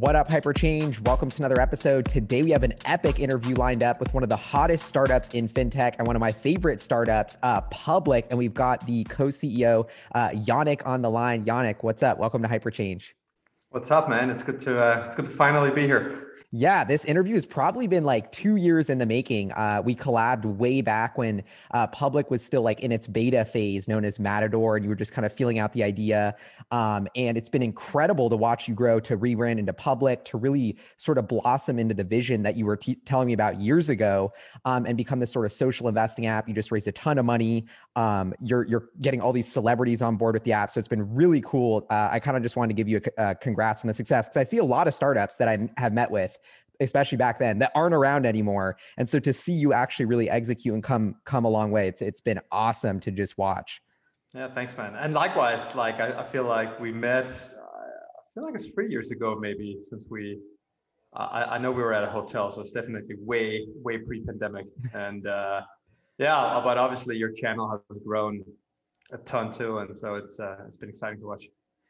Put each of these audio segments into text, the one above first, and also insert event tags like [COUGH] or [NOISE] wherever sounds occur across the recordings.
What up, Hyperchange? Welcome to another episode. Today we have an epic interview lined up with one of the hottest startups in fintech and one of my favorite startups, uh, Public. And we've got the co-CEO uh, Yannick on the line. Yannick, what's up? Welcome to Hyperchange. What's up, man? It's good to uh, it's good to finally be here. Yeah, this interview has probably been like two years in the making. Uh, we collabed way back when uh, Public was still like in its beta phase, known as Matador, and you were just kind of feeling out the idea. Um, and it's been incredible to watch you grow to rebrand into Public, to really sort of blossom into the vision that you were t- telling me about years ago, um, and become this sort of social investing app. You just raised a ton of money. Um, you're you're getting all these celebrities on board with the app, so it's been really cool. Uh, I kind of just wanted to give you a, a uh, congrats on the success because I see a lot of startups that I have met with especially back then that aren't around anymore. And so to see you actually really execute and come come a long way it's it's been awesome to just watch. Yeah thanks man. And likewise like i, I feel like we met i feel like it's three years ago maybe since we I, I know we were at a hotel so it's definitely way way pre-pandemic. [LAUGHS] And uh yeah but obviously your channel has grown a ton too and so it's uh it's been exciting to watch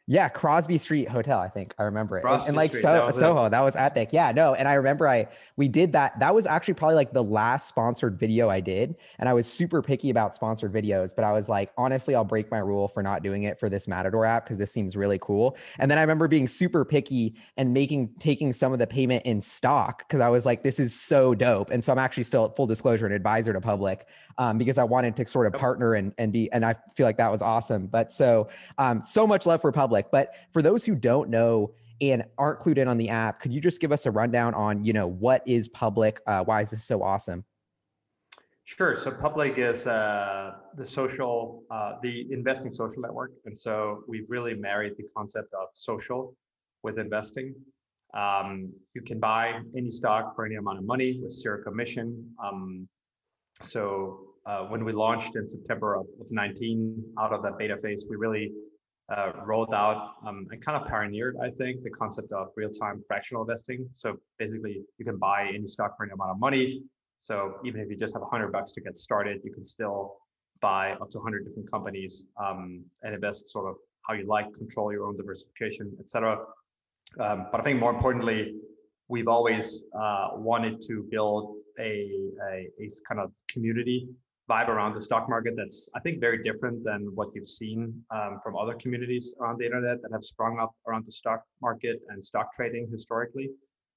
yeah, Crosby Street Hotel, I think I remember it. and, and like so, that Soho, it. that was epic. Yeah, no, and I remember I we did that. That was actually probably like the last sponsored video I did, and I was super picky about sponsored videos. But I was like, honestly, I'll break my rule for not doing it for this Matador app because this seems really cool. And then I remember being super picky and making taking some of the payment in stock because I was like, this is so dope. And so I'm actually still full disclosure an advisor to public um, because I wanted to sort of partner and and be, and I feel like that was awesome. But so um, so much love for public public. But for those who don't know and aren't clued in on the app, could you just give us a rundown on, you know, what is public? Uh, why is this so awesome? Sure. So Public is uh, the social, uh, the investing social network, and so we've really married the concept of social with investing. Um, you can buy any stock for any amount of money with zero commission. Um, so uh, when we launched in September of, of 19, out of that beta phase, we really uh, rolled out um, and kind of pioneered, I think, the concept of real-time fractional investing. So basically, you can buy any stock for any amount of money. So even if you just have hundred bucks to get started, you can still buy up to 100 different companies um, and invest sort of how you like, control your own diversification, etc. Um, but I think more importantly, we've always uh, wanted to build a, a, a kind of community vibe around the stock market that's I think very different than what you've seen um, from other communities around the internet that have sprung up around the stock market and stock trading historically,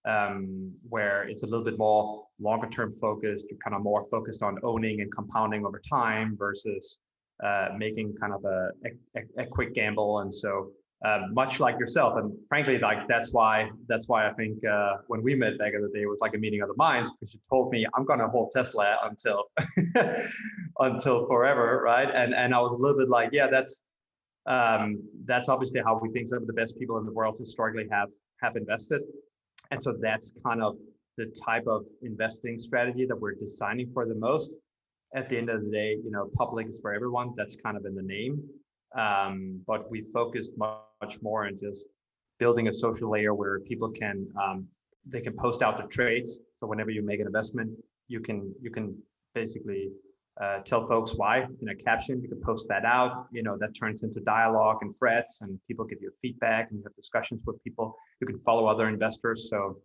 um, where it's a little bit more longer term focused, kind of more focused on owning and compounding over time versus uh, making kind of a, a, a quick gamble. And so uh, much like yourself. And frankly, like that's why that's why I think uh, when we met back in the day, it was like a meeting of the minds because you told me I'm going to hold Tesla until [LAUGHS] until forever, right? And and I was a little bit like, yeah, that's um, that's obviously how we think some of the best people in the world historically have have invested, and so that's kind of the type of investing strategy that we're designing for the most. At the end of the day, you know, public is for everyone. That's kind of in the name. Um, but we focused much more on just building a social layer where people can um, they can post out the trades. So whenever you make an investment, you can you can basically uh, tell folks why in a caption. You can post that out. You know that turns into dialogue and threads, and people give you feedback, and you have discussions with people. You can follow other investors. So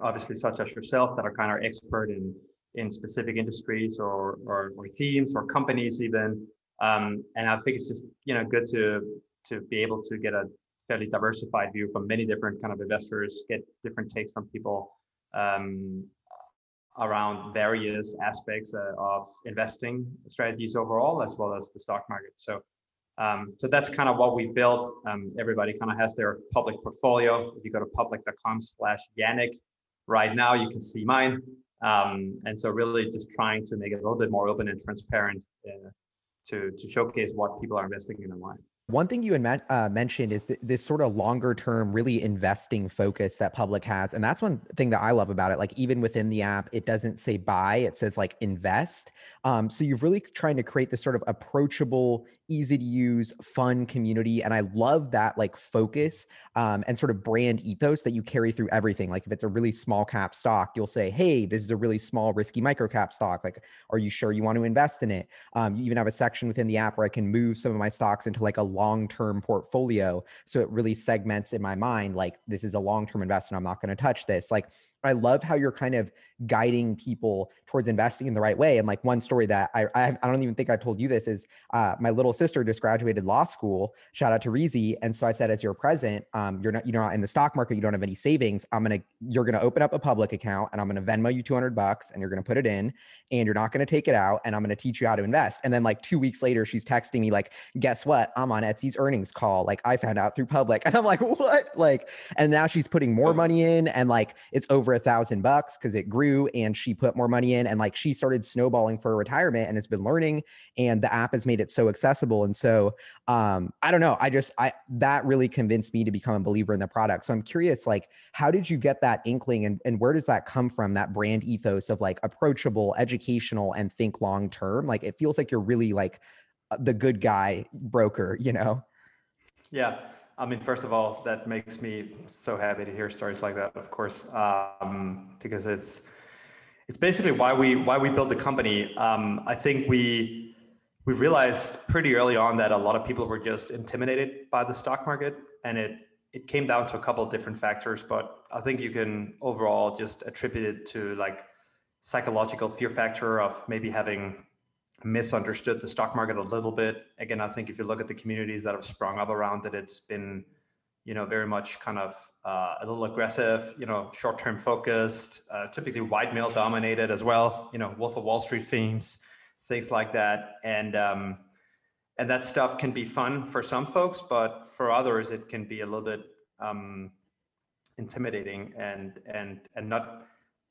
obviously, such as yourself, that are kind of expert in in specific industries or, or, or themes or companies even um, and I think it's just you know good to to be able to get a fairly diversified view from many different kind of investors, get different takes from people um, around various aspects uh, of investing strategies overall, as well as the stock market. So. Um, so that's kind of what we built. Um, everybody kind of has their public portfolio. If you go to public.com slash Yannick right now, you can see mine. Um, and so really just trying to make it a little bit more open and transparent uh, to to showcase what people are investing in and why. One thing you had uh, mentioned is th- this sort of longer term, really investing focus that Public has. And that's one thing that I love about it. Like, even within the app, it doesn't say buy, it says like invest. Um, so you're really trying to create this sort of approachable easy to use, fun community. And I love that like focus um, and sort of brand ethos that you carry through everything. Like if it's a really small cap stock, you'll say, hey, this is a really small, risky micro cap stock. Like, are you sure you want to invest in it? Um, you even have a section within the app where I can move some of my stocks into like a long term portfolio. So it really segments in my mind, like, this is a long term investment. I'm not going to touch this. Like, I love how you're kind of guiding people towards investing in the right way. And like one story that I I, I don't even think I told you this is uh, my little sister just graduated law school. Shout out to Reezy. And so I said, as your present, um, you're not you're not in the stock market. You don't have any savings. I'm gonna you're gonna open up a public account and I'm gonna Venmo you 200 bucks and you're gonna put it in and you're not gonna take it out and I'm gonna teach you how to invest. And then like two weeks later, she's texting me like, guess what? I'm on Etsy's earnings call. Like I found out through public [LAUGHS] and I'm like, what? Like, and now she's putting more money in and like it's over a thousand bucks because it grew and she put more money in and like she started snowballing for retirement and has been learning and the app has made it so accessible and so um i don't know i just i that really convinced me to become a believer in the product. So i'm curious like how did you get that inkling and, and where does that come from that brand ethos of like approachable educational and think long term? Like it feels like you're really like uh, the good guy broker you know? Yeah. I mean, first of all, that makes me so happy to hear stories like that, of course, um, because it's it's basically why we why we built the company. Um, I think we we realized pretty early on that a lot of people were just intimidated by the stock market, and it it came down to a couple of different factors. But I think you can overall just attribute it to like psychological fear factor of maybe having misunderstood the stock market a little bit. Again, I think if you look at the communities that have sprung up around it, it's been, you know, very much kind of uh, a little aggressive, you know, short-term focused, uh, typically white male dominated as well. You know, Wolf of Wall Street themes, things like that, and um, and that stuff can be fun for some folks, but for others, it can be a little bit um, intimidating and and and not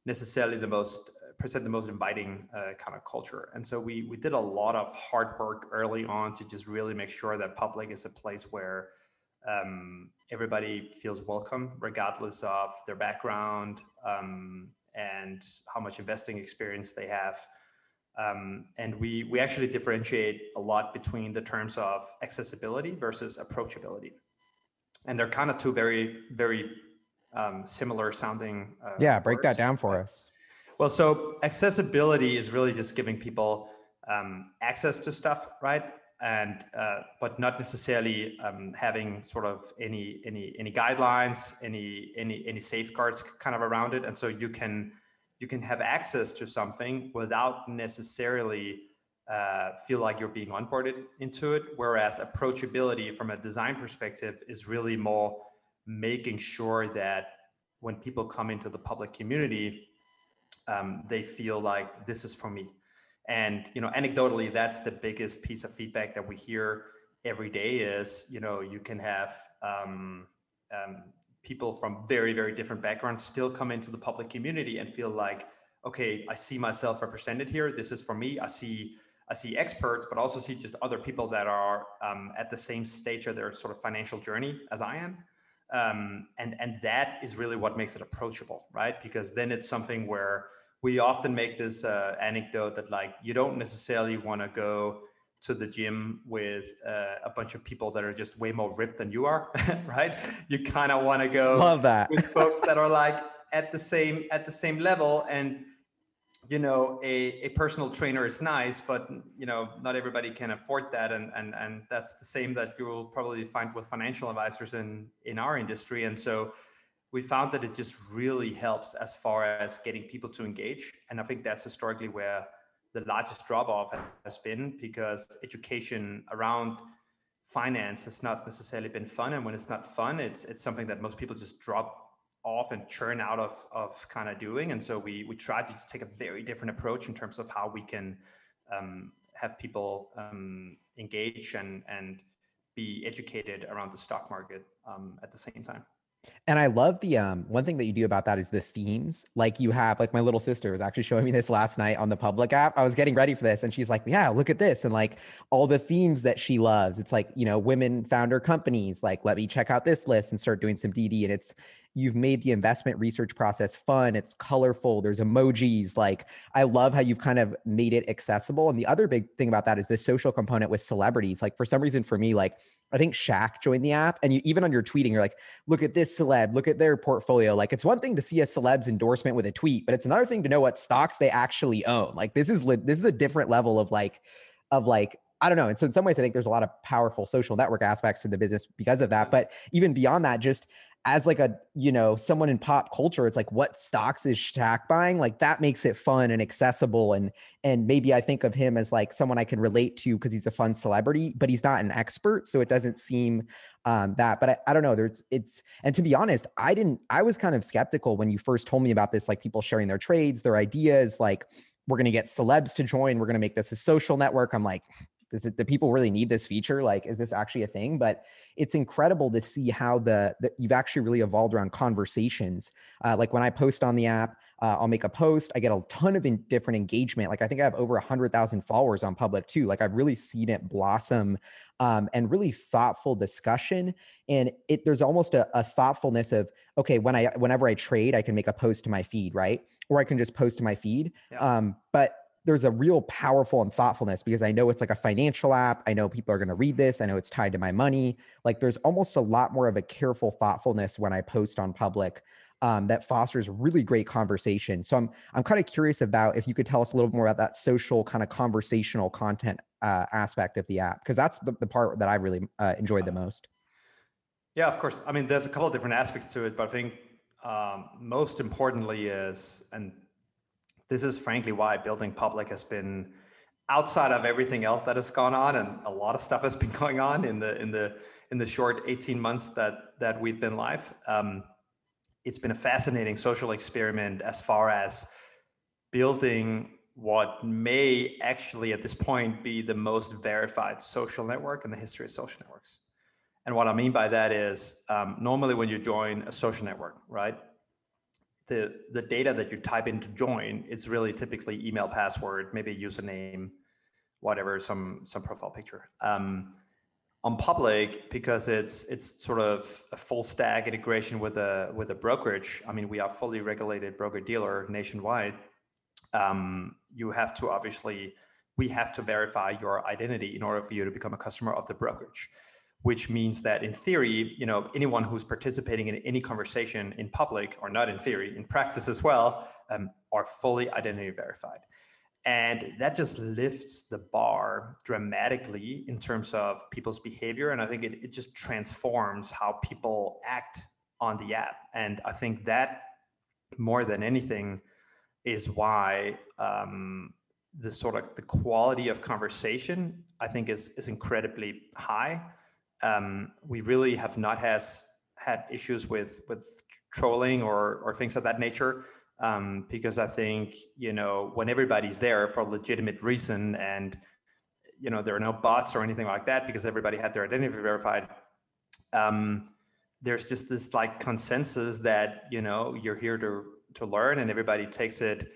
necessarily the most present the most inviting uh, kind of culture. And so we we did a lot of hard work early on to just really make sure that public is a place where um, everybody feels welcome, regardless of their background um, and how much investing experience they have. Um, and we we actually differentiate a lot between the terms of accessibility versus approachability, and they're kind of two very very um, similar sounding. Uh, yeah, break words. that down for us. Well, so accessibility is really just giving people um, access to stuff, right? And uh, but not necessarily um, having sort of any any any guidelines, any any any safeguards kind of around it. And so you can you can have access to something without necessarily uh, feel like you're being onboarded into it. Whereas approachability from a design perspective is really more making sure that when people come into the public community, um, they feel like this is for me. And you know, anecdotally, that's the biggest piece of feedback that we hear every day is you know you can have um, um, people from very very different backgrounds still come into the public community and feel like okay i see myself represented here. This is for me. I see i see experts but also see just other people that are um, at the same stage of their sort of financial journey as i am. Um, and and that is really what makes it approachable right? Because then it's something where we often make this uh, anecdote that like you don't necessarily want to go to the gym with uh, a bunch of people that are just way more ripped than you are, [LAUGHS] right? You kind of want to go Love that. with folks that are like at the same at the same level and you know a, a personal trainer is nice but you know not everybody can afford that and and and that's the same that you will probably find with financial advisors in in our industry and so we found that it just really helps as far as getting people to engage. And I think that's historically where the largest drop off has been because education around finance has not necessarily been fun. And when it's not fun, it's it's something that most people just drop off and churn out of of kind of doing. And so we we try to just take a very different approach in terms of how we can um, have people um, engage and and be educated around the stock market um, at the same time. And I love the um one thing that you do about that is the themes. Like you have like my little sister was actually showing me this last night on the public app. I was getting ready for this and she's like, "Yeah, look at this." And like all the themes that she loves. It's like, you know, women founder companies, like let me check out this list and start doing some DD and it's you've made the investment research process fun it's colorful there's emojis like i love how you've kind of made it accessible and the other big thing about that is the social component with celebrities like for some reason for me like I think Shaq joined the app, and you even on your tweeting, you're like, look at this celeb, look at their portfolio. Like, it's one thing to see a celeb's endorsement with a tweet, but it's another thing to know what stocks they actually own. Like, this is this is a different level of like, of like, I don't know. And so in some ways, I think there's a lot of powerful social network aspects to the business because of that. But even beyond that, just as like a you know someone in pop culture it's like what stocks is Shaq buying? Like that makes it fun and accessible and and maybe I think of him as like someone I can relate to because he's a fun celebrity but he's not an expert so it doesn't seem um, that but I, I don't know there's it's and to be honest I didn't I was kind of skeptical when you first told me about this like people sharing their trades their ideas like we're going to get celebs to join we're going to make this a social network I'm like does it, the people really need this feature? Like, is this actually a thing? But it's incredible to see how the, the you've actually really evolved around conversations. Uh, like when I post on the app, uh, I'll make a post. I get a ton of in, different engagement. Like I think I have over a hundred thousand followers on public too. Like I've really seen it blossom um, and really thoughtful discussion. And it there's almost a, a thoughtfulness of okay, when I whenever I trade, I can make a post to my feed, right? Or I can just post to my feed. Yeah. Um, but there's a real powerful and thoughtfulness because I know it's like a financial app. I know people are going to read this. I know it's tied to my money. Like there's almost a lot more of a careful thoughtfulness when I post on public um, that fosters really great conversation. So I'm I'm kind of curious about if you could tell us a little more about that social kind of conversational content uh, aspect of the app because that's the, the part that I really uh, enjoyed the most. Yeah, of course. I mean, there's a couple of different aspects to it, but I think um, most importantly is and this is frankly why building public has been outside of everything else that has gone on and a lot of stuff has [LAUGHS] been going on in the in the in the short 18 months that that we've been live. Um, it's been a fascinating social experiment as far as building what may actually at this point be the most verified social network in the history of social networks. And what i mean by that is um, normally when you join a social network right the the data that you type in to join is really typically email password maybe username whatever some some profile picture. Um, on public because it's it's sort of a full stack integration with a with a brokerage i mean we are fully regulated broker dealer nationwide um, you have to obviously we have to verify your identity in order for you to become a customer of the brokerage which means that in theory, you know, anyone who's participating in any conversation in public or not in theory, in practice as well, um, are fully identity verified. And that just lifts the bar dramatically in terms of people's behavior. And I think it, it just transforms how people act on the app. And I think that more than anything is why um, the sort of the quality of conversation I think is is incredibly high um, we really have not has had issues with with trolling or or things of that nature um, because I think you know when everybody's there for a legitimate reason and you know there are no bots or anything like that because everybody had their identity verified. Um, there's just this like consensus that you know you're here to to learn and everybody takes it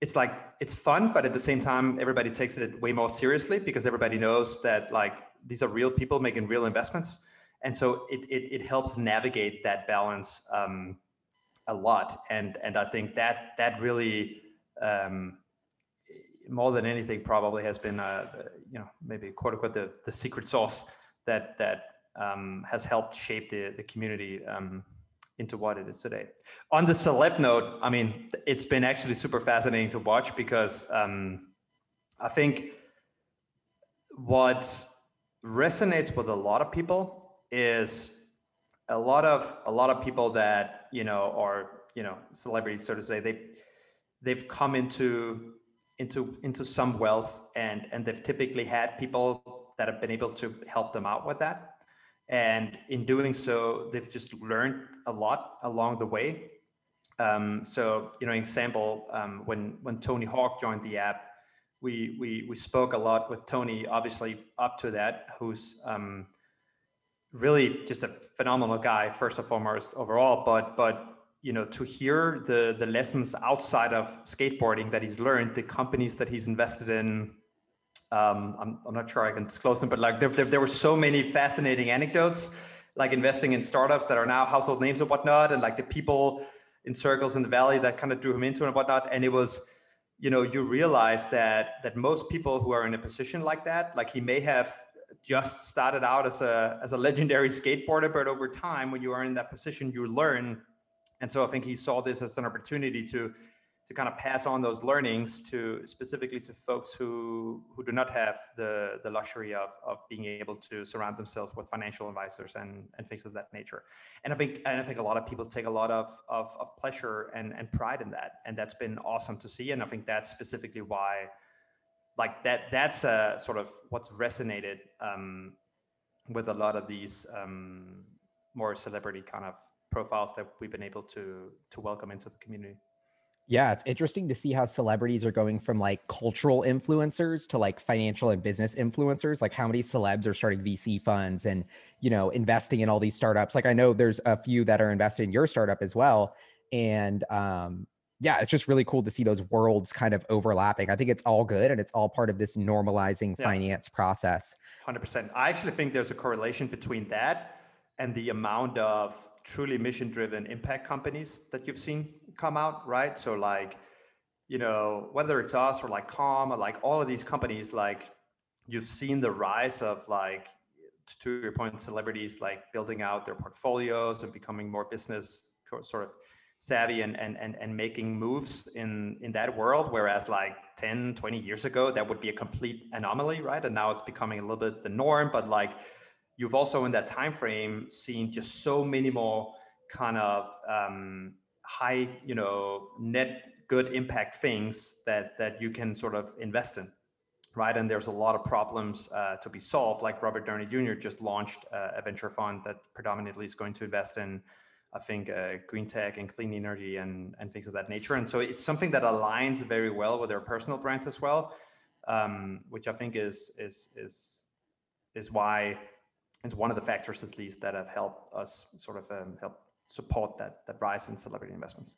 it's like it's fun but at the same time everybody takes it way more seriously because everybody knows that like these are real people making real investments and so it it, it helps navigate that balance um, a lot and and i think that that really um, more than anything probably has been uh, you know maybe quote unquote the, the secret sauce that that um, has helped shape the the community um, into what it is today. On the celeb note, I mean, it's been actually super fascinating to watch because um, I think what resonates with a lot of people is a lot of a lot of people that you know are you know celebrities so to say they they've come into into into some wealth and and they've typically had people that have been able to help them out with that. And in doing so they've just learned a lot along the way. Um, so you know example um, when when tony hawk joined the app we we we spoke a lot with Tony, obviously up to that, who's um, really just a phenomenal guy first and foremost overall. But but you know to hear the the lessons outside of skateboarding that he's learned the companies that he's invested in um, I'm, I'm not sure i can disclose them but like there, there, there were so many fascinating anecdotes like investing in startups that are now household names and whatnot and like the people in circles in the valley that kind of drew him into and whatnot. And it was you know you realize that that most people who are in a position like that like he may have just started out as a as a legendary skateboarder, but over time, when you are in that position, you learn. And so I think he saw this as an opportunity to to kind of pass on those learnings to specifically to folks who who do not have the the luxury of of being able to surround themselves with financial advisors and and things of that nature. And i think and i think a lot of people take a lot of of, of pleasure and and pride in that and that's been awesome to see and i think that's specifically why like that that's uh, sort of what's resonated um, with a lot of these um, more celebrity kind of profiles that we've been able to to welcome into the community yeah it's interesting to see how celebrities are going from like cultural influencers to like financial and business influencers like how many celebs are starting vc funds and you know investing in all these startups like i know there's a few that are invested in your startup as well and um yeah, it's just really cool to see those worlds kind of overlapping. I think it's all good and it's all part of this normalizing yeah. finance process. 100%. I actually think there's a correlation between that and the amount of truly mission driven impact companies that you've seen come out, right? So, like, you know, whether it's us or like Calm or like all of these companies, like, you've seen the rise of like, to your point, celebrities like building out their portfolios and becoming more business sort of savvy and, and and and making moves in in that world whereas like 10 20 years ago that would be a complete anomaly right and now it's becoming a little bit the norm but like you've also in that time frame seen just so many more kind of um, high you know net good impact things that that you can sort of invest in right and there's a lot of problems uh, to be solved like robert downey jr just launched uh, a venture fund that predominantly is going to invest in I think uh, green tech and clean energy and, and things of that nature. And so it's something that aligns very well with their personal brands as well, um, which I think is is is is why it's one of the factors at least that have helped us sort of um, help support that that rise in celebrity investments.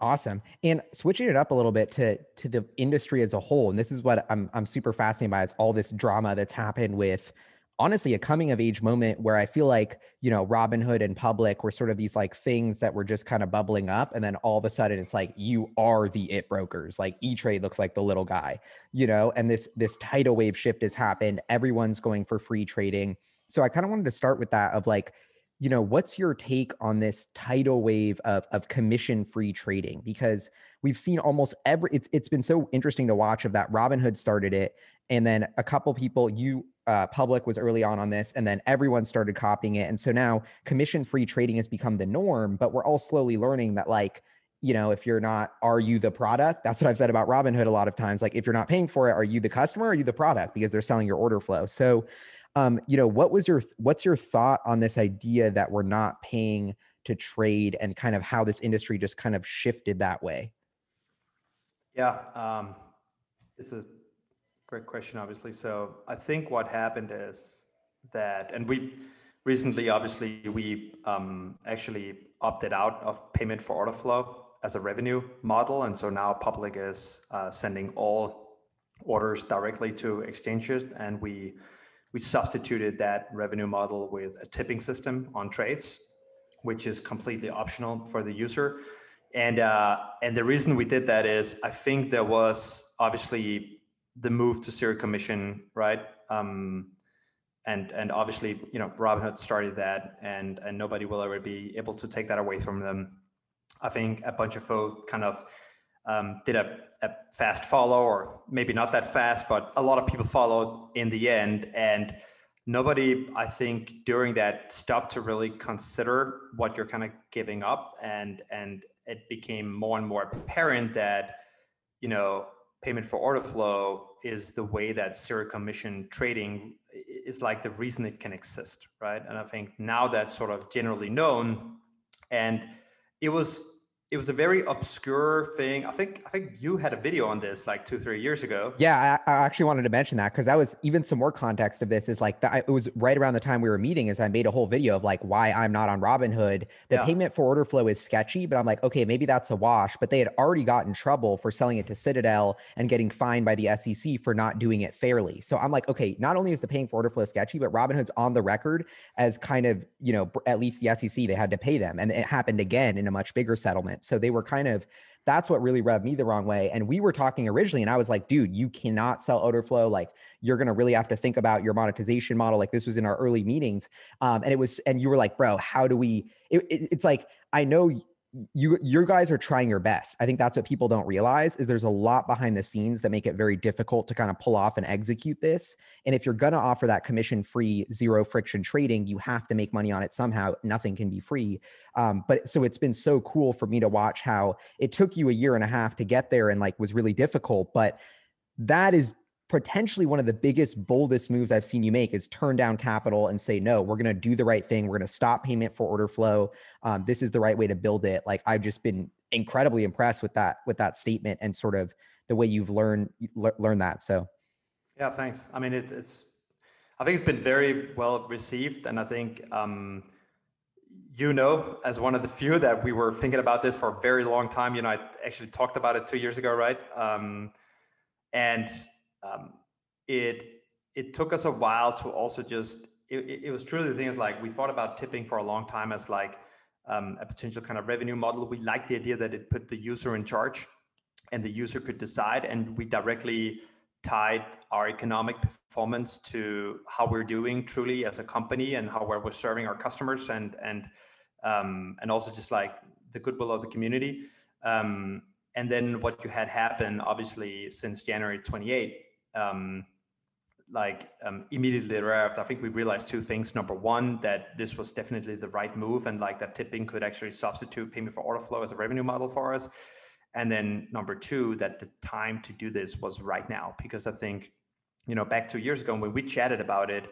Awesome. And switching it up a little bit to to the industry as a whole, and this is what I'm I'm super fascinated by is all this drama that's happened with honestly a coming of age moment where I feel like, you know, Robinhood and Public were sort of these like things that were just kind of bubbling up. And then all of a sudden it's like, you are the it brokers. Like E Trade looks like the little guy, you know, and this this tidal wave shift has happened. Everyone's going for free trading. So I kind of wanted to start with that of like, you know, what's your take on this tidal wave of of commission free trading? Because we've seen almost every it's it's been so interesting to watch of that Robinhood started it and then a couple people you uh, public was early on on this and then everyone started copying it and so now commission free trading has become the norm but we're all slowly learning that like you know if you're not are you the product? That's what i've said about robinhood a lot of times like if you're not paying for it are you the customer are you the product? Because they're selling your order flow. So um, you know what was your what's your thought on this idea that we're not paying to trade and kind of how this industry just kind of shifted that way yeah um, it's a Great question, obviously. So I think what happened is that, and we recently, obviously, we um, actually opted out of payment for order flow as a revenue model. And so now public is uh, sending all orders directly to exchanges. And we, we substituted that revenue model with a tipping system on trades, which is completely optional for the user. And, uh, and the reason we did that is I think there was obviously the move to zero commission, right? Um, and and obviously, you know, Robinhood started that, and and nobody will ever be able to take that away from them. I think a bunch of folks kind of um, did a, a fast follow, or maybe not that fast, but a lot of people followed in the end, and nobody, I think, during that stopped to really consider what you're kind of giving up, and and it became more and more apparent that you know payment for order flow is the way that zero commission trading is like the reason it can exist, right? And I think now that's sort of generally known. And it was it was a very obscure thing. I think I think you had a video on this like two three years ago. Yeah, I, I actually wanted to mention that because that was even some more context of this is like that, it was right around the time we were meeting. Is I made a whole video of like why I'm not on Robinhood. The yeah. payment for order flow is sketchy, but I'm like, okay, maybe that's a wash. But they had already gotten in trouble for selling it to Citadel and getting fined by the SEC for not doing it fairly. So I'm like, okay, not only is the paying for order flow sketchy, but Robinhood's on the record as kind of you know at least the SEC they had to pay them, and it happened again in a much bigger settlement. So they were kind of that's what really rubbed me the wrong way. And we were talking originally, and I was like, dude, you cannot sell order flow. Like, you're going to really have to think about your monetization model. Like, this was in our early meetings. Um, and it was, and you were like, bro, how do we? It, it, it's like, I know you you guys are trying your best. I think that's what people don't realize is there's a lot behind the scenes that make it very difficult to kind of pull off and execute this. And if you're going to offer that commission free zero friction trading, you have to make money on it somehow. Nothing can be free. Um, but so it's been so cool for me to watch how it took you a year and a half to get there and like was really difficult, but that is potentially one of the biggest, boldest moves I've seen you make is turn down capital and say, no, we're going to do the right thing. We're going to stop payment for order flow. Um, this is the right way to build it. Like I've just been incredibly impressed with that, with that statement and sort of the way you've learned, le- learned that. So. Yeah, thanks. I mean, it, it's, I think it's been very well received. And I think, um, you know, as one of the few that we were thinking about this for a very long time, you know, I actually talked about it two years ago, right? Um, and um, it it took us a while to also just it, it was truly the thing is like we thought about tipping for a long time as like um, a potential kind of revenue model. We liked the idea that it put the user in charge and the user could decide, and we directly tied our economic performance to how we're doing truly as a company and how we're serving our customers and and um, and also just like the goodwill of the community. Um, and then what you had happen, obviously, since January 28 um, like um, immediately thereafter, I think we realized two things. Number one, that this was definitely the right move, and like that tipping could actually substitute payment for order flow as a revenue model for us. And then number two, that the time to do this was right now, because I think, you know, back two years ago when we chatted about it,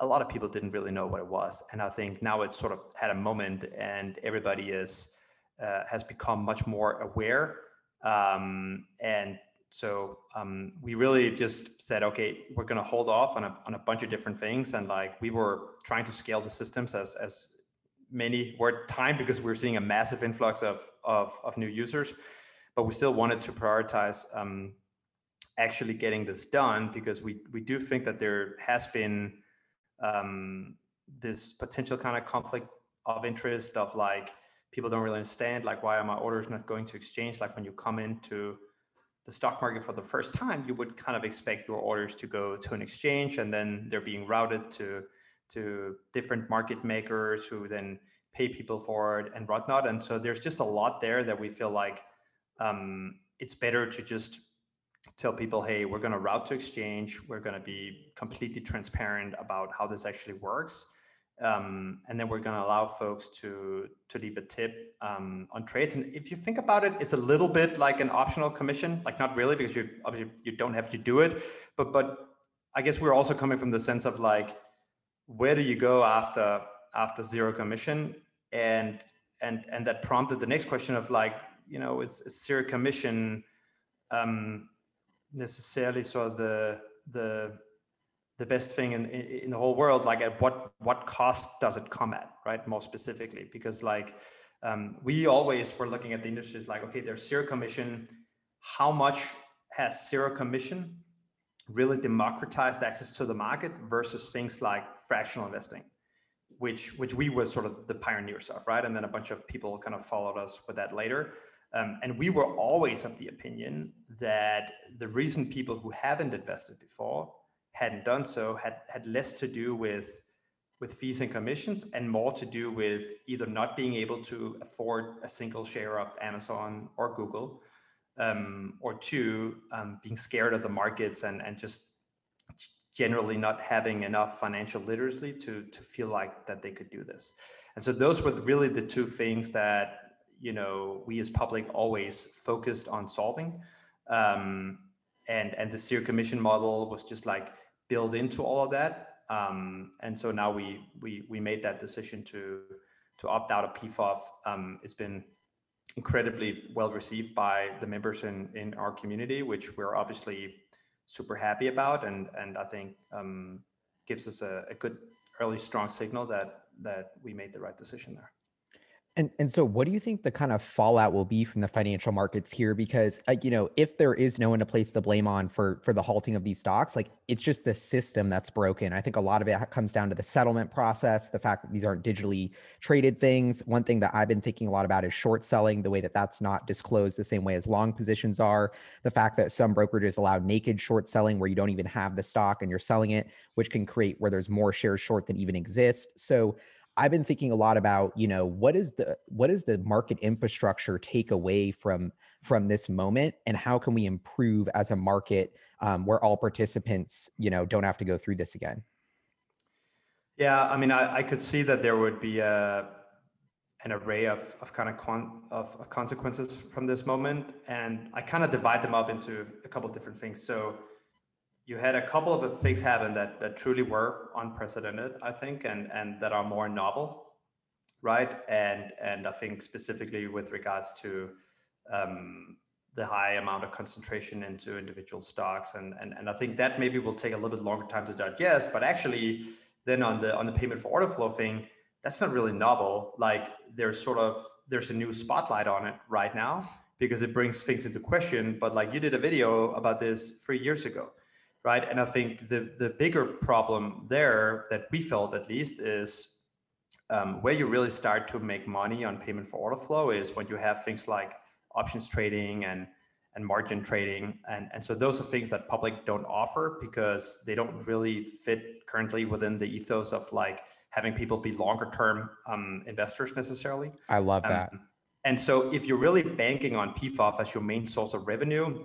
a lot of people didn't really know what it was, and I think now it's sort of had a moment, and everybody is uh, has become much more aware. Um, and so um, we really just said, okay, we're going to hold off on a, on a bunch of different things. And like we were trying to scale the systems as, as many were time because we are seeing a massive influx of, of, of new users, but we still wanted to prioritize um, actually getting this done because we, we do think that there has been um, this potential kind of conflict of interest of like, people don't really understand like why are my orders not going to exchange like when you come into the stock market for the first time, you would kind of expect your orders to go to an exchange and then they're being routed to to different market makers who then pay people for it and whatnot. And so there's just a lot there that we feel like um, it's better to just tell people, hey, we're going to route to exchange. We're going to be completely transparent about how this actually works um, and then we're going to allow folks to to leave a tip um, on trades. And if you think about it, it's a little bit like an optional commission, like not really because you obviously you don't have to do it, but but I guess we're also coming from the sense of like where do you go after after zero commission and and and that prompted the next question of like you know is, is zero commission um, necessarily sort of the the the best thing in, in the whole world like at what what cost does it come at right more specifically? Because like um, we always were looking at the industries like okay there's zero commission. How much has zero commission really democratized access to the market versus things like fractional investing which which we were sort of the pioneers of right? And then a bunch of people kind of followed us with that later. Um, and we were always of the opinion that the reason people who haven't invested before hadn't done so had had less to do with with fees and commissions and more to do with either not being able to afford a single share of Amazon or Google, um, or two, um, being scared of the markets and, and just generally not having enough financial literacy to, to feel like that they could do this. And so those were really the two things that, you know, we as public always focused on solving. Um, and, and the zero commission model was just like, build into all of that. Um, and so now we we we made that decision to to opt out of PFOF. Um, it's been incredibly well received by the members in in our community, which we're obviously super happy about, and and I think um, gives us a, a good early strong signal that that we made the right decision there. And and so, what do you think the kind of fallout will be from the financial markets here? Because uh, you know, if there is no one to place the blame on for for the halting of these stocks, like it's just the system that's broken. I think a lot of it comes down to the settlement process, the fact that these aren't digitally traded things. One thing that I've been thinking a lot about is short selling, the way that that's not disclosed the same way as long positions are. The fact that some brokerages allow naked short selling, where you don't even have the stock and you're selling it, which can create where there's more shares short than even exist. So I've been thinking a lot about, you know, what is the what is the market infrastructure take away from from this moment, and how can we improve as a market um, where all participants, you know, don't have to go through this again? Yeah, I mean, I, I could see that there would be a an array of, of kind of, con, of, of consequences from this moment, and I kind of divide them up into a couple of different things. So you had a couple of things happen that that truly were unprecedented, I think, and and that are more novel, right? And and I think specifically with regards to um, the high amount of concentration into individual stocks, and and and I think that maybe will take a little bit longer time to digest. But actually, then on the on the payment for order flow thing, that's not really novel. Like there's sort of there's a new spotlight on it right now because it brings things into question. But like you did a video about this three years ago right? And I think the the bigger problem there that we felt at least is um, where you really start to make money on payment for order flow is when you have things like options trading and and margin trading. And and so those are things that public don't offer because they don't really fit currently within the ethos of like having people be longer term um, investors necessarily. I love that. um, and so if you're really banking on pfof as your main source of revenue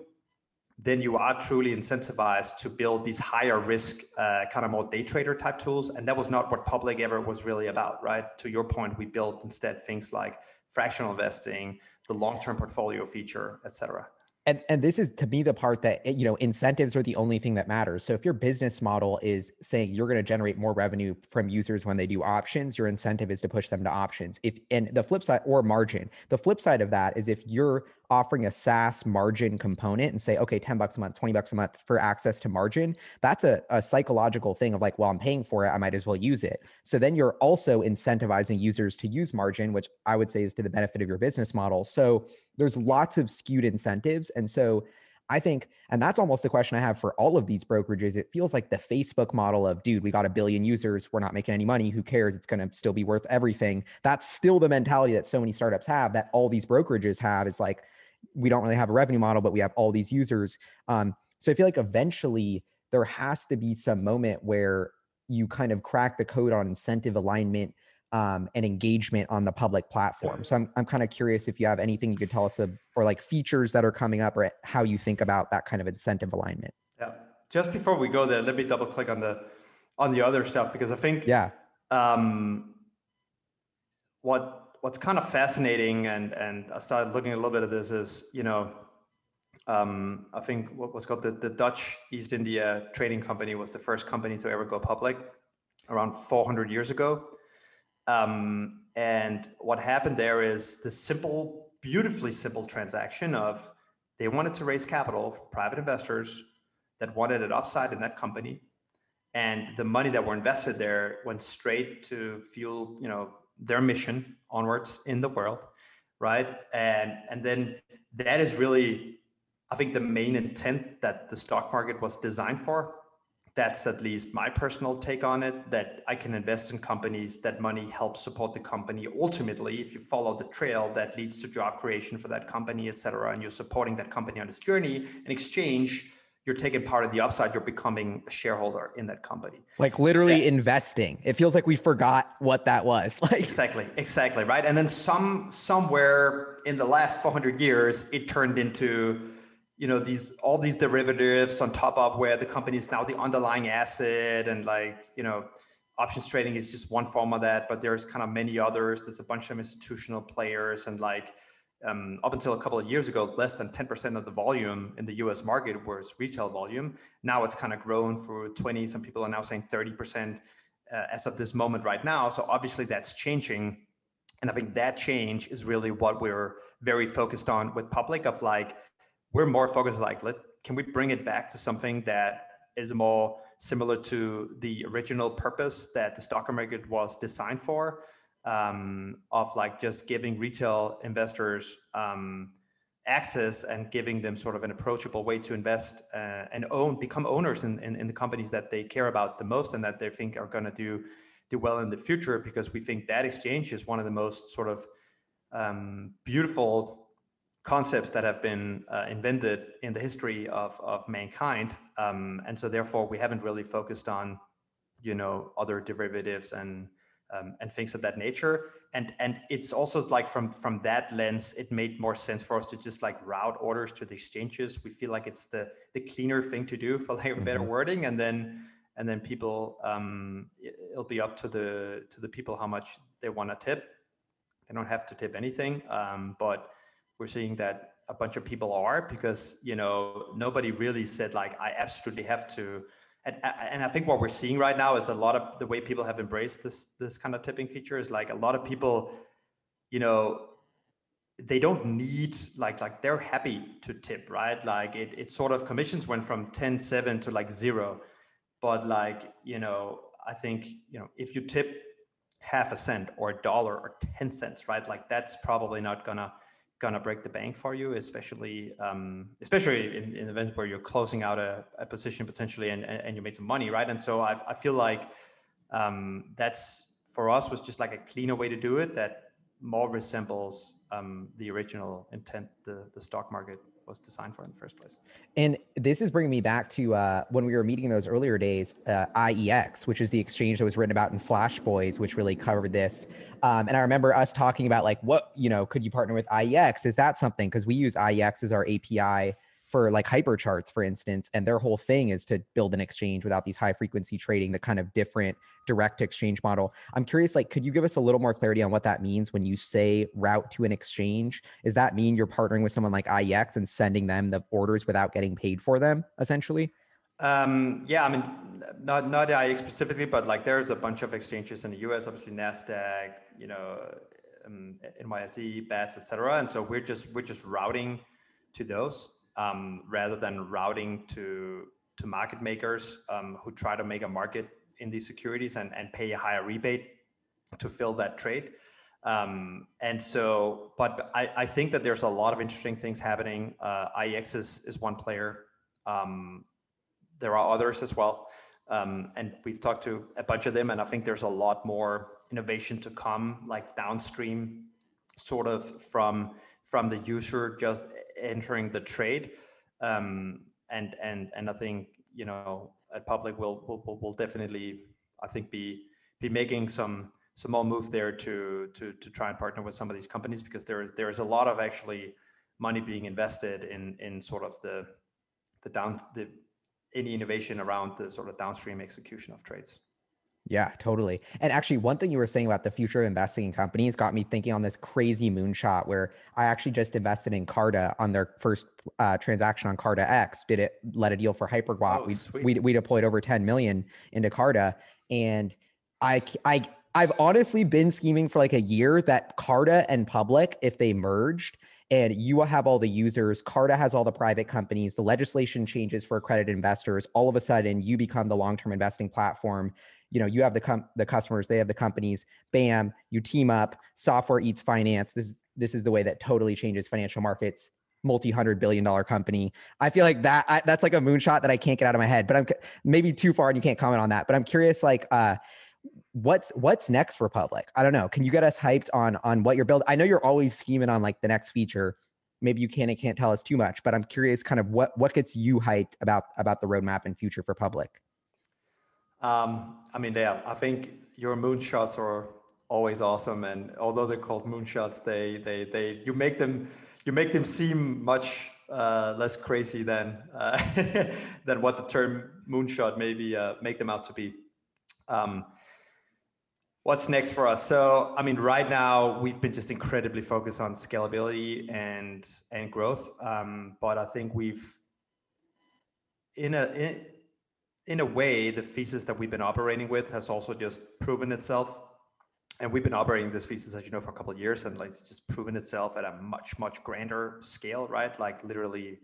then you are truly incentivized to build these higher risk, uh, kind of more day trader type tools. And that was not what public ever was really about, right? To your point, we built instead things like fractional investing, the long-term portfolio feature, et cetera and and this is to me the part that you know incentives are the only thing that matters so if your business model is saying you're going to generate more revenue from users when they do options your incentive is to push them to options if and the flip side or margin the flip side of that is if you're offering a SaaS margin component and say, okay, 10 bucks a month, 20 bucks a month for access to margin, that's a, a psychological thing of like, well, I'm paying for it. I might as well use it. So then you're also incentivizing users to use margin, which I would say is to the benefit of your business model. So there's lots of skewed incentives. And so I think, and that's almost the question I have for all of these brokerages. It feels like the Facebook model of, dude, we got a billion users. We're not making any money. Who cares? It's going to still be worth everything. That's still the mentality that so many startups have, that all these brokerages have is like, we don't really have a revenue model, but we have all these users. Um, so I feel like eventually there has to be some moment where you kind of crack the code on incentive alignment um, and engagement on the public platform. So I'm, I'm kind of curious if you have anything you could tell us of, or like features that are coming up or how you think about that kind of incentive alignment. Yeah. Just before we go there, let me double click on the on the other stuff because I think yeah um, what what's kind of fascinating, and and I started looking a little bit at this is you know, um, I think what was called the the Dutch East India Trading Company was the first company to ever go public around 400 years ago. Um, and what happened there is the simple, beautifully simple transaction of they wanted to raise capital for private investors that wanted an upside in that company and the money that were invested there went straight to fuel you know their mission onwards in the world right? And and then that is really i think the main intent that the stock market was designed for. That's at least my personal take on it that i can invest in companies that money helps support the company. Ultimately if you follow the trail that leads to job creation for that company et cetera and you're supporting that company on its journey in exchange you're taking part of the upside you're becoming a shareholder in that company. Like literally yeah. investing. It feels like we forgot what that was. [LAUGHS] Like exactly exactly right? And then some somewhere in the last 400 years it turned into you know these all these derivatives on top of where the company is now the underlying asset and like you know options trading is just one form of that but there's kind of many others. There's a bunch of institutional players and like um, up until a couple of years ago, less than 10% of the volume in the US market was retail volume. Now it's kind of grown for 20, some people are now saying 30% uh, as of this moment right now. So obviously that's changing. And I think that change is really what we're very focused on with public of like, we're more focused like, let, can we bring it back to something that is more similar to the original purpose that the stock market was designed for um, of like just giving retail investors um, access and giving them sort of an approachable way to invest uh, and own become owners in, in, in, the companies that they care about the most and that they think are going to do do well in the future because we think that exchange is one of the most sort of um, beautiful concepts that have been uh, invented in the history of, of mankind. Um, and so therefore we haven't really focused on you know other derivatives and um, and things of that nature. And and it's also like from from that lens, it made more sense for us to just like route orders to the exchanges. We feel like it's the the cleaner thing to do, for like a better mm-hmm. wording, and then and then people um, it'll be up to the to the people how much they want to tip. They don't have to tip anything, um, but we're seeing that a bunch of people are because you know nobody really said like I absolutely have to and, and I think what we're seeing right now is a lot of the way people have embraced this this kind of tipping feature is like a lot of people, you know, they don't need like like they're happy to tip, right? Like it it sort of commissions went from 10 7 to like zero. But like, you know, I think, you know, if you tip half a cent or a dollar or 10 cents, right? Like that's probably not gonna gonna break the bank for you, especially um, especially in, in events where you're closing out a, a position potentially and, and you made some money, right? And so I, I feel like um, that's for us was just like a cleaner way to do it that more resembles um, the original intent the the stock market was designed for in the first place. And this is bringing me back to uh, when we were meeting those earlier days, uh, IEX, which is the exchange that was written about in Flash Boys, which really covered this. Um, and I remember us talking about like, what, you know, could you partner with IEX? Is that something? Because we use IEX as our API for like hypercharts for instance and their whole thing is to build an exchange without these high frequency trading the kind of different direct exchange model. I'm curious like could you give us a little more clarity on what that means when you say route to an exchange? Does that mean you're partnering with someone like IEX and sending them the orders without getting paid for them essentially? Um, yeah, I mean, not not IEX specifically, but like there's a bunch of exchanges in the US, obviously Nasdaq, you know, um, NYSE, BATS, etc. And so we're just we're just routing to those um, rather than routing to to market makers um, who try to make a market in these securities and, and pay a higher rebate to fill that trade. Um, and so, but I, I think that there's a lot of interesting things happening. Uh, IEX is, is one player. Um, there are others as well. Um, and we've talked to a bunch of them, and I think there's a lot more innovation to come, like downstream, sort of from from the user just entering the trade. Um, and and and I think you know at public will will will definitely I think be be making some some more move there to to to try and partner with some of these companies because there is there is a lot of actually money being invested in in sort of the the down the any innovation around the sort of downstream execution of trades. Yeah, totally. And actually, one thing you were saying about the future of investing in companies got me thinking on this crazy moonshot where I actually just invested in Carta on their first uh, transaction on Carta X. Did it let a deal for Hyperguap? Oh, we, we we deployed over 10 million into Carta, and I I I've honestly been scheming for like a year that Carta and Public, if they merged, and you will have all the users. Carta has all the private companies. The legislation changes for accredited investors. All of a sudden, you become the long-term investing platform you know you have the com- the customers they have the companies bam you team up software eats finance. This this is the way that totally changes financial markets multi-hundred billion dollar company. I feel like that I, that's like a moonshot that i can't get out of my head but i'm maybe too far and you can't comment on that but i'm curious like uh what's what's next for public? I don't know. Can you get us hyped on on what you're building i know you're always scheming on like the next feature. Maybe you can and can't tell us too much but i'm curious kind of what what gets you hyped about about the roadmap and future for public um, I mean, yeah, I think your moonshots are always awesome, and although they're called moonshots, they they they you make them you make them seem much uh, less crazy than uh, [LAUGHS] than what the term moonshot maybe uh, make them out to be. Um, what's next for us? So, I mean, right now we've been just incredibly focused on scalability and and growth, um, but I think we've in a in a way, the thesis that we've been operating with has also just proven itself. and we've been operating this thesis, as you know, for a couple of years, and like it's just proven itself at a much much grander scale, right? Like literally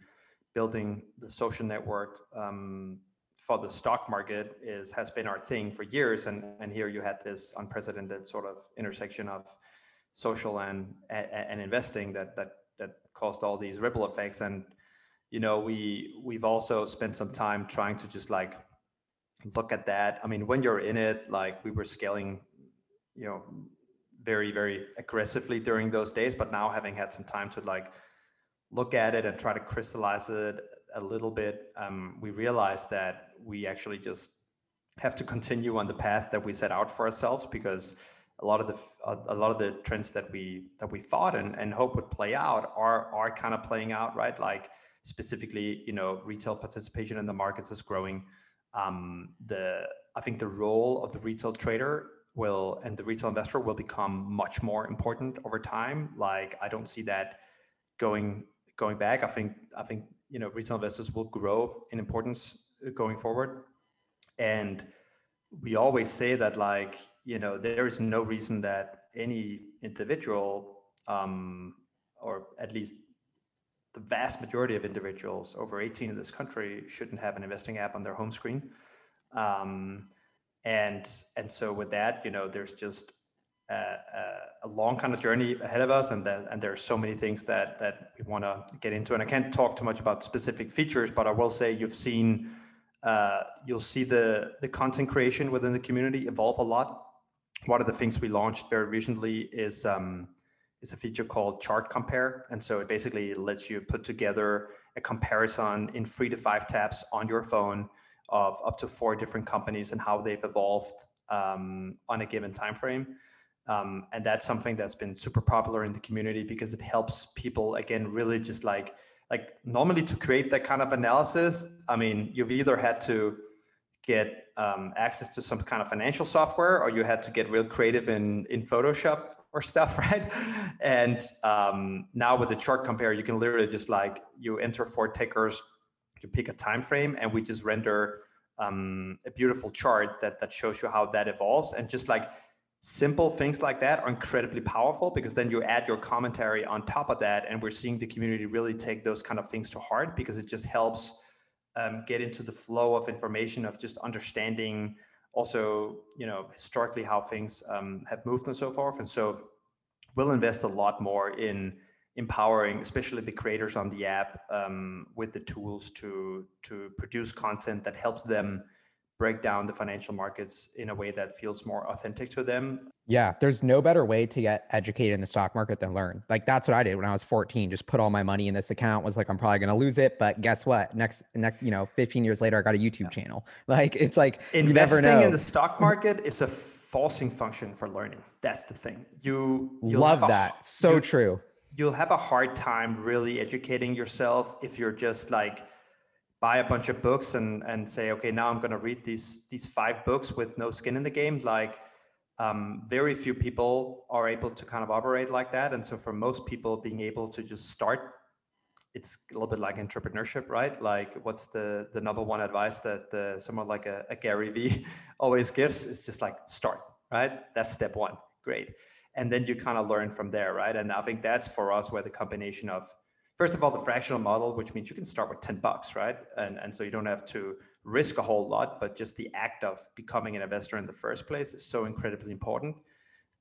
building the social network um, for the stock market is has been our thing for years, and and here you had this unprecedented sort of intersection of social and and, and investing that that that caused all these ripple effects, and you know we we've also spent some time trying to just like look at that. I mean, when you're in it, like we were scaling you know very very aggressively during those days but now having had some time to like look at it and try to crystallize it a little bit um, we realized that we actually just have to continue on the path that we set out for ourselves because a lot of the a lot of the trends that we that we thought and, and hope would play out are are kind of playing out right like specifically you know retail participation in the markets is growing um, the i think the role of the retail trader will and the retail investor will become much more important over time. Like i don't see that going going back. I think i think you know retail investors will grow in importance uh, going forward. And we always say that like you know there is no reason that any individual um, or at least the vast majority of individuals over 18 in this country shouldn't have an investing app on their home screen. Um, and and so with that you know there's just a, a, long kind of journey ahead of us and that and there's so many things that that we want to get into. And i can't talk too much about specific features but i will say you've seen uh, you'll see the the content creation within the community evolve a lot. One of the things we launched very recently is um, is a feature called chart compare and so it basically lets you put together a comparison in three to five tabs on your phone of up to four different companies and how they've evolved um, on a given time frame. Um, and that's something that's been super popular in the community because it helps people again really just like like normally to create that kind of analysis i mean you've either had to get um, access to some kind of financial software or you had to get real creative in in photoshop or stuff [LAUGHS] right? And um, now with the chart compare you can literally just like you enter four tickers you pick a time frame and we just render um, a beautiful chart that that shows you how that evolves. And just like simple things like that are incredibly powerful because then you add your commentary on top of that and we're seeing the community really take those kind of things to heart because it just helps um, get into the flow of information of just understanding also you know historically how things um, have moved and so forth. And so we'll invest a lot more in empowering especially the creators on the app um, with the tools to to produce content that helps them break down the financial markets in a way that feels more authentic to them? Yeah there's no better way to get educated in the stock market than learn. Like that's what i did when i was 14 just put all my money in this account was like i'm probably going to lose it but guess what? Next next you know 15 years later i got a youtube yeah. channel. [LAUGHS] Like it's like investing in the stock market is a forcing function for learning. That's the thing. You love that. a, so you, true. you'll have a hard time really educating yourself if you're just like buy a bunch of books and and say okay now i'm going to read these these five books with no skin in the game like um, very few people are able to kind of operate like that. And so for most people being able to just start it's a little bit like entrepreneurship right? Like what's the the number one advice that uh, someone like a, a gary vee [LAUGHS] always gives? Is just like start right? That's step one. Great. And then you kind of learn from there right? And i think that's for us where the combination of first of all the fractional model which means you can start with 10 bucks right? And and so you don't have to risk a whole lot but just the act of becoming an investor in the first place is so incredibly important.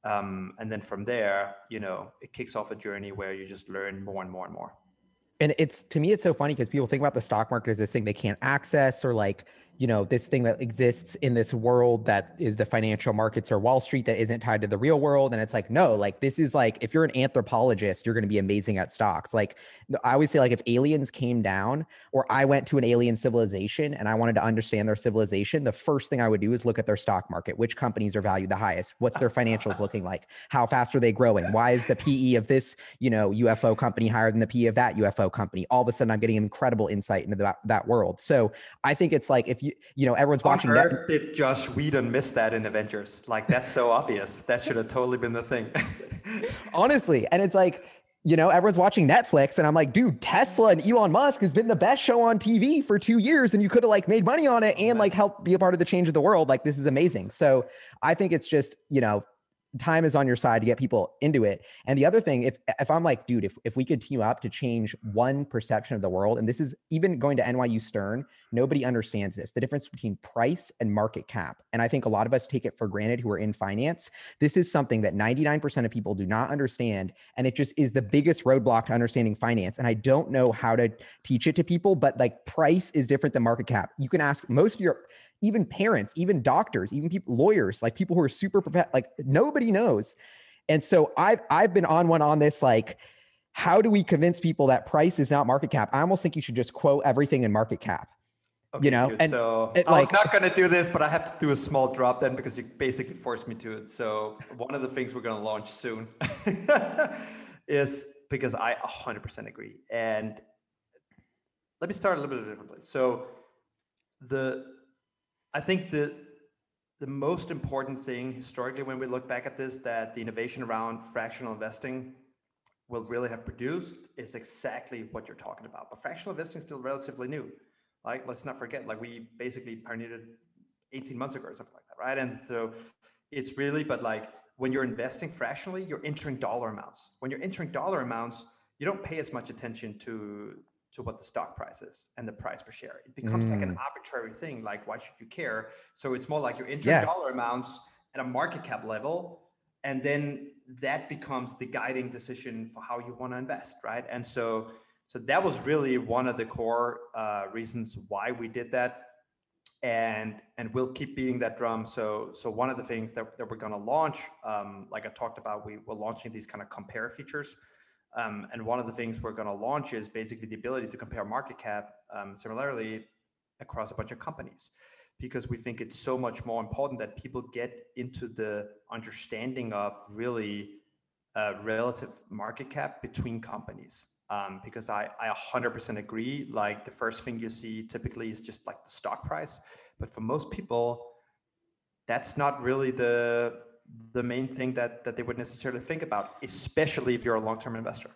Um, and then from there you know it kicks off a journey where you just learn more and more and more. And it's to me it's so funny because people think about the stock market as this thing they can't access or like you know this thing that exists in this world that is the financial markets or wall street that isn't tied to the real world. And it's like no like this is like if you're an anthropologist you're going to be amazing at stocks. Like i always say like if aliens came down or i went to an alien civilization and i wanted to understand their civilization the first thing i would do is look at their stock market. Which companies are valued the highest? What's their financials [LAUGHS] looking like? How fast are they growing? Why is the pe of this you know ufo company higher than the pe of that ufo company? All of a sudden i'm getting incredible insight into that, that world. So i think it's like if you you know everyone's watching On earth did Joss Whedon miss that in Avengers? Like that's so obvious. That should have totally been the thing. [LAUGHS] Honestly, and it's like you know everyone's watching Netflix, and I'm like, dude, Tesla and Elon Musk has been the best show on TV for two years, and you could have like made money on it and like help be a part of the change of the world. Like this is amazing. So I think it's just you know time is on your side to get people into it. And the other thing, if if I'm like, dude, if if we could team up to change one perception of the world, and this is even going to NYU Stern, nobody understands this, the difference between price and market cap. And I think a lot of us take it for granted who are in finance. This is something that 99% of people do not understand. And it just is the biggest roadblock to understanding finance. And I don't know how to teach it to people, but like price is different than market cap. You can ask most of your even parents, even doctors, even people, lawyers, like people who are super like nobody knows. And so I've I've been on one on this like, how do we convince people that price is not market cap? I almost think you should just quote everything in market cap. Okay, you know, dude, and so it, I was not going to do this, but I have to do a small drop then because you basically forced me to it. So one of the things we're going to launch soon [LAUGHS] is because I 100% agree. And let me start a little bit of a different place. So the I think the the most important thing historically when we look back at this that the innovation around fractional investing will really have produced is exactly what you're talking about. But fractional investing is still relatively new. Like let's not forget, like we basically pioneered it 18 months ago or something like that, right? And so it's really, but like when you're investing fractionally, you're entering dollar amounts. When you're entering dollar amounts, you don't pay as much attention to to what the stock price is and the price per share. It becomes mm. like an mm. arbitrary thing. Like, why should you care? So it's more like your interest yes. dollar amounts at a market cap level, and then that becomes the guiding decision for how you want to invest, right? And so, so that was really one of the core uh, reasons why we did that, and and we'll keep beating that drum. So, so one of the things that, that we're going to launch, um, like I talked about, we we're launching these kind of compare features. Um, and one of the things we're going to launch is basically the ability to compare market cap um, similarly across a bunch of companies because we think it's so much more important that people get into the understanding of really uh, relative market cap between companies. Um, because I, I 100% agree. Like the first thing you see typically is just like the stock price. But for most people, that's not really the the main thing that that they would necessarily think about, especially if you're a long-term investor.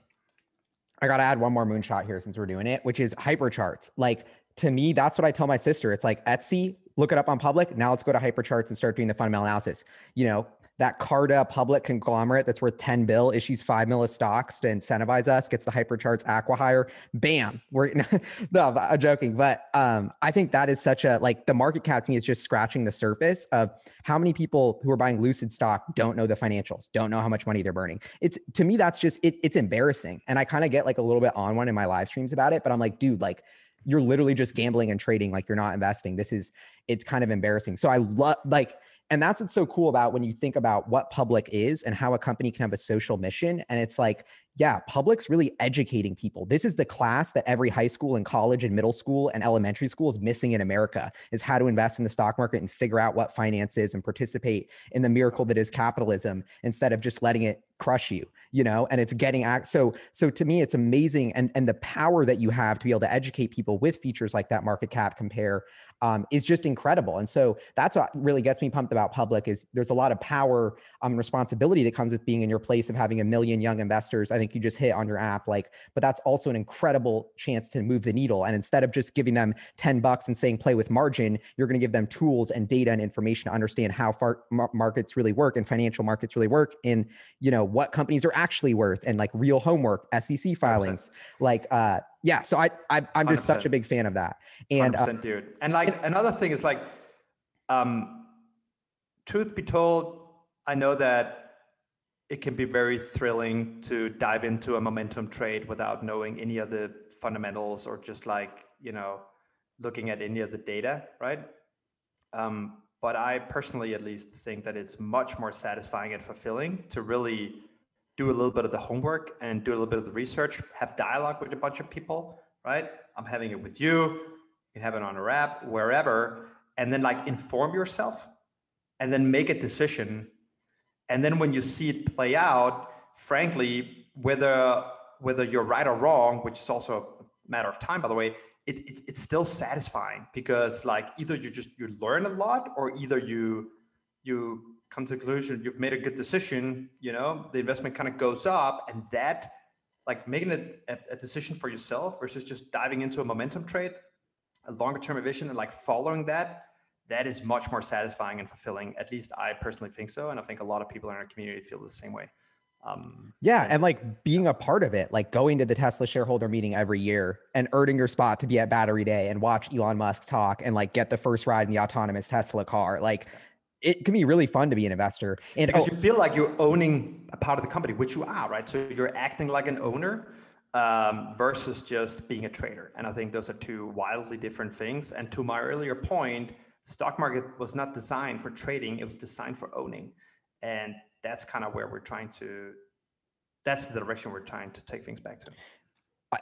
I got to add one more moonshot here since we're doing it, which is hypercharts. Like to me, that's what I tell my sister. It's like Etsy, look it up on public. Now let's go to hypercharts and start doing the fundamental analysis. You know, that Carta public conglomerate that's worth 10 bill issues five mil of stocks to incentivize us, gets the hypercharts acquihire. Bam. We're [LAUGHS] no, I'm joking. But um, I think that is such a like the market cap to me is just scratching the surface of how many people who are buying lucid stock don't know the financials, don't know how much money they're burning. It's to me, that's just it, it's embarrassing. And I kind of get like a little bit on one in my live streams about it, but I'm like, dude, like you're literally just gambling and trading like you're not investing. This is it's kind of embarrassing. So I love like and that's what's so cool about when you think about what public is and how a company can have a social mission. And it's like, yeah, public's really educating people. This is the class that every high school and college and middle school and elementary school is missing in America is how to invest in the stock market and figure out what finance is and participate in the miracle that is capitalism instead of just letting it crush you, you know, and it's getting act. So, so to me, it's amazing. And, and the power that you have to be able to educate people with features like that market cap compare um, is just incredible. And so that's what really gets me pumped about public is there's a lot of power um, responsibility that comes with being in your place of having a million young investors. I think you just hit on your app, like, but that's also an incredible chance to move the needle. And instead of just giving them 10 bucks and saying play with margin, you're going to give them tools and data and information to understand how far markets really work and financial markets really work and, you know, what companies are actually worth and like real homework, SEC filings, 100%. like, uh, yeah, so I, I am just 100%. such a big fan of that. And uh, dude. And like another thing is like, um, truth be told, I know that it can be very thrilling to dive into a momentum trade without knowing any of the fundamentals or just like you know looking at any of the data, right? Um, but I personally, at least, think that it's much more satisfying and fulfilling to really do a little bit of the homework and do a little bit of the research, have dialogue with a bunch of people, right? I'm having it with you, you can have it on a app, wherever, and then like inform yourself and then make a decision. And then when you see it play out, frankly, whether whether you're right or wrong, which is also a matter of time, by the way, it, it, it's still satisfying because like either you just you learn a lot or either you you come to the conclusion you've made a good decision you know the investment kind of goes up and that like making a, a decision for yourself versus just diving into a momentum trade a longer term vision and like following that that is much more satisfying and fulfilling. At least I personally think so, and I think a lot of people in our community feel the same way. Um, yeah, and, and like being a part of it, like going to the Tesla shareholder meeting every year and earning your spot to be at Battery Day and watch Elon Musk talk and like get the first ride in the autonomous Tesla car, like it can be really fun to be an investor. And because oh, you feel like you're owning a part of the company, which you are, right? So you're acting like an owner um, versus just being a trader. And I think those are two wildly different things. And to my earlier point, stock market was not designed for trading; it was designed for owning. And that's kind of where we're trying to. That's the direction we're trying to take things back to.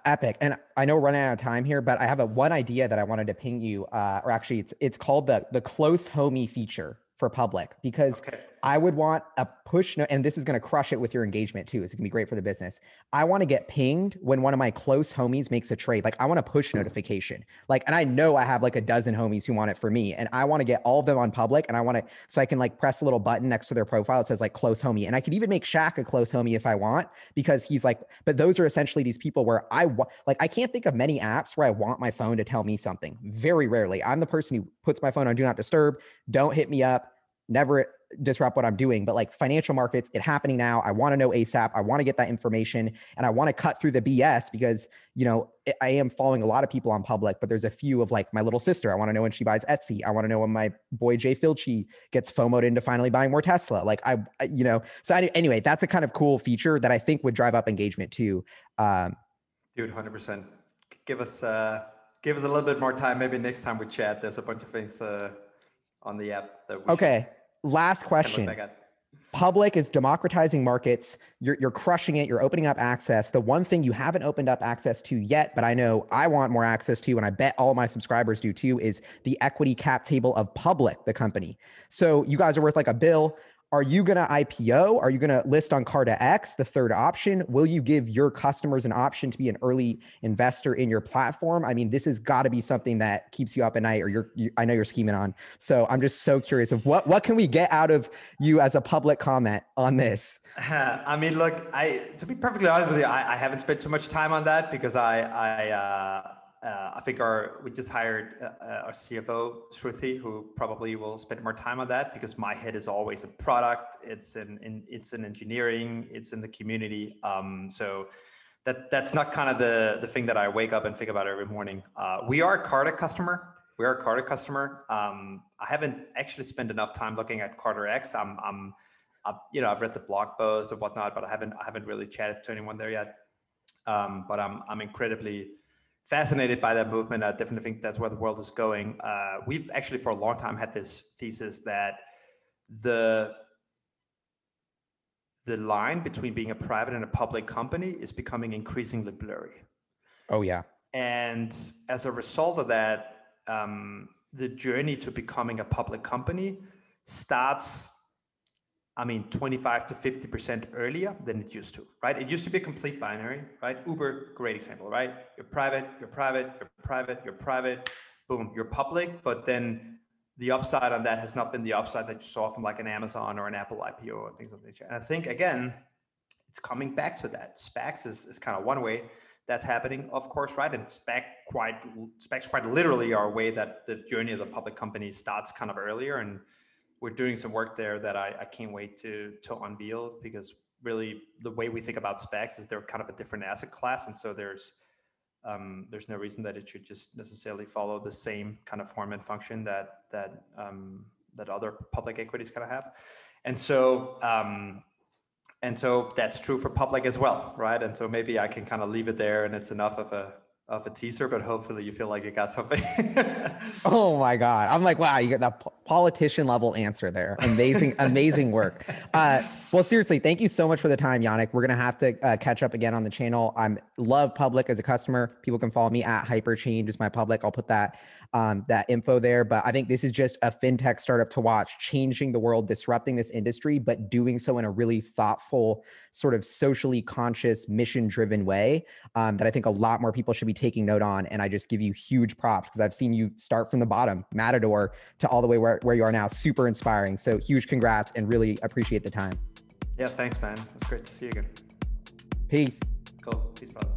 Epic, and I know we're running out of time here, but I have a one idea that I wanted to ping you, uh, or actually, it's it's called the the close homie feature for public because okay. I would want a push no- and this is going to crush it with your engagement too. It's going to be great for the business. I want to get pinged when one of my close homies makes a trade. Like I want a push notification. Like, and I know I have like a dozen homies who want it for me, and I want to get all of them on public, and I want to so I can like press a little button next to their profile. It says like close homie, and I could even make Shaq a close homie if I want because he's like. But those are essentially these people where I want. Like I can't think of many apps where I want my phone to tell me something. Very rarely. I'm the person who puts my phone on do not disturb. Don't hit me up never disrupt what I'm doing. But like financial markets, it happening now. I want to know ASAP. I want to get that information and I want to cut through the BS because, you know, I am following a lot of people on public, but there's a few of like my little sister. I want to know when she buys Etsy. I want to know when my boy Jay Filchi gets FOMOed into finally buying more Tesla. Like I, you know, so anyway, that's a kind of cool feature that I think would drive up engagement too. Um, Dude, 100%. Give us, uh, give us a little bit more time. Maybe next time we chat, there's a bunch of things, uh, on the app that we okay last question. public is democratizing markets. You're, you're crushing it. You're opening up access. The one thing you haven't opened up access to yet but i know i want more access to and i bet all my subscribers do too is the equity cap table of public the company. So you guys are worth like a bill are you going to IPO? Are you going to list on Carta X, the third option? Will you give your customers an option to be an early investor in your platform? I mean, this has got to be something that keeps you up at night, or you're. You, I know you're scheming on. So I'm just so curious of what what can we get out of you as a public comment on this? [LAUGHS] I mean, look, I to be perfectly honest with you, I, I haven't spent too much time on that because I I. Uh, uh, I think our we just hired uh, uh our CFO Shruti, who probably will spend more time on that because my head is always a product. It's in, in it's in engineering. It's in the community. Um, so that that's not kind of the the thing that I wake up and think about every morning. Uh, we are a Carta customer. We are a Carta customer. Um, I haven't actually spent enough time looking at Carta X. I'm, I'm, I've, you know, I've read the blog posts and whatnot, but I haven't I haven't really chatted to anyone there yet. Um, but I'm I'm incredibly fascinated by that movement. I definitely think that's where the world is going. Uh, we've actually for a long time had this thesis that the the line between being a private and a public company is becoming increasingly blurry. Oh yeah. And as a result of that, um, the journey to becoming a public company starts I mean, 25 to 50% earlier than it used to, right? It used to be a complete binary, right? Uber, great example, right? You're private, you're private, you're private, you're private, boom, you're public. But then the upside on that has not been the upside that you saw from like an Amazon or an Apple IPO or things of that nature. And I think, again, it's coming back to that. SPACs is, is kind of one way that's happening, of course, right? And SPAC quite, SPACs quite literally are a way that the journey of the public company starts kind of earlier and we're doing some work there that I, I can't wait to to unveil because really the way we think about SPACs is they're kind of a different asset class, and so there's um, there's no reason that it should just necessarily follow the same kind of form and function that that um, that other public equities kind of have, and so um, and so that's true for public as well, right? And so maybe I can kind of leave it there, and it's enough of a of a teaser, but hopefully you feel like you got something. [LAUGHS] oh my God. I'm like, wow, you got that politician level answer there. Amazing, amazing work. Uh, well, seriously, thank you so much for the time, Jannick. We're to have to uh, catch up again on the channel. I'm love public as a customer. People can follow me at Hyperchange is my public. I'll put that um, that info there. But I think this is just a fintech startup to watch, changing the world, disrupting this industry, but doing so in a really thoughtful, sort of socially conscious, mission driven way um, that I think a lot more people should be taking note on. And I just give you huge props because I've seen you start from the bottom, Matador, to all the way where, where you are now. Super inspiring. So huge congrats and really appreciate the time. Yeah, thanks, man. It's great to see you again. Peace. Cool. Peace, brother.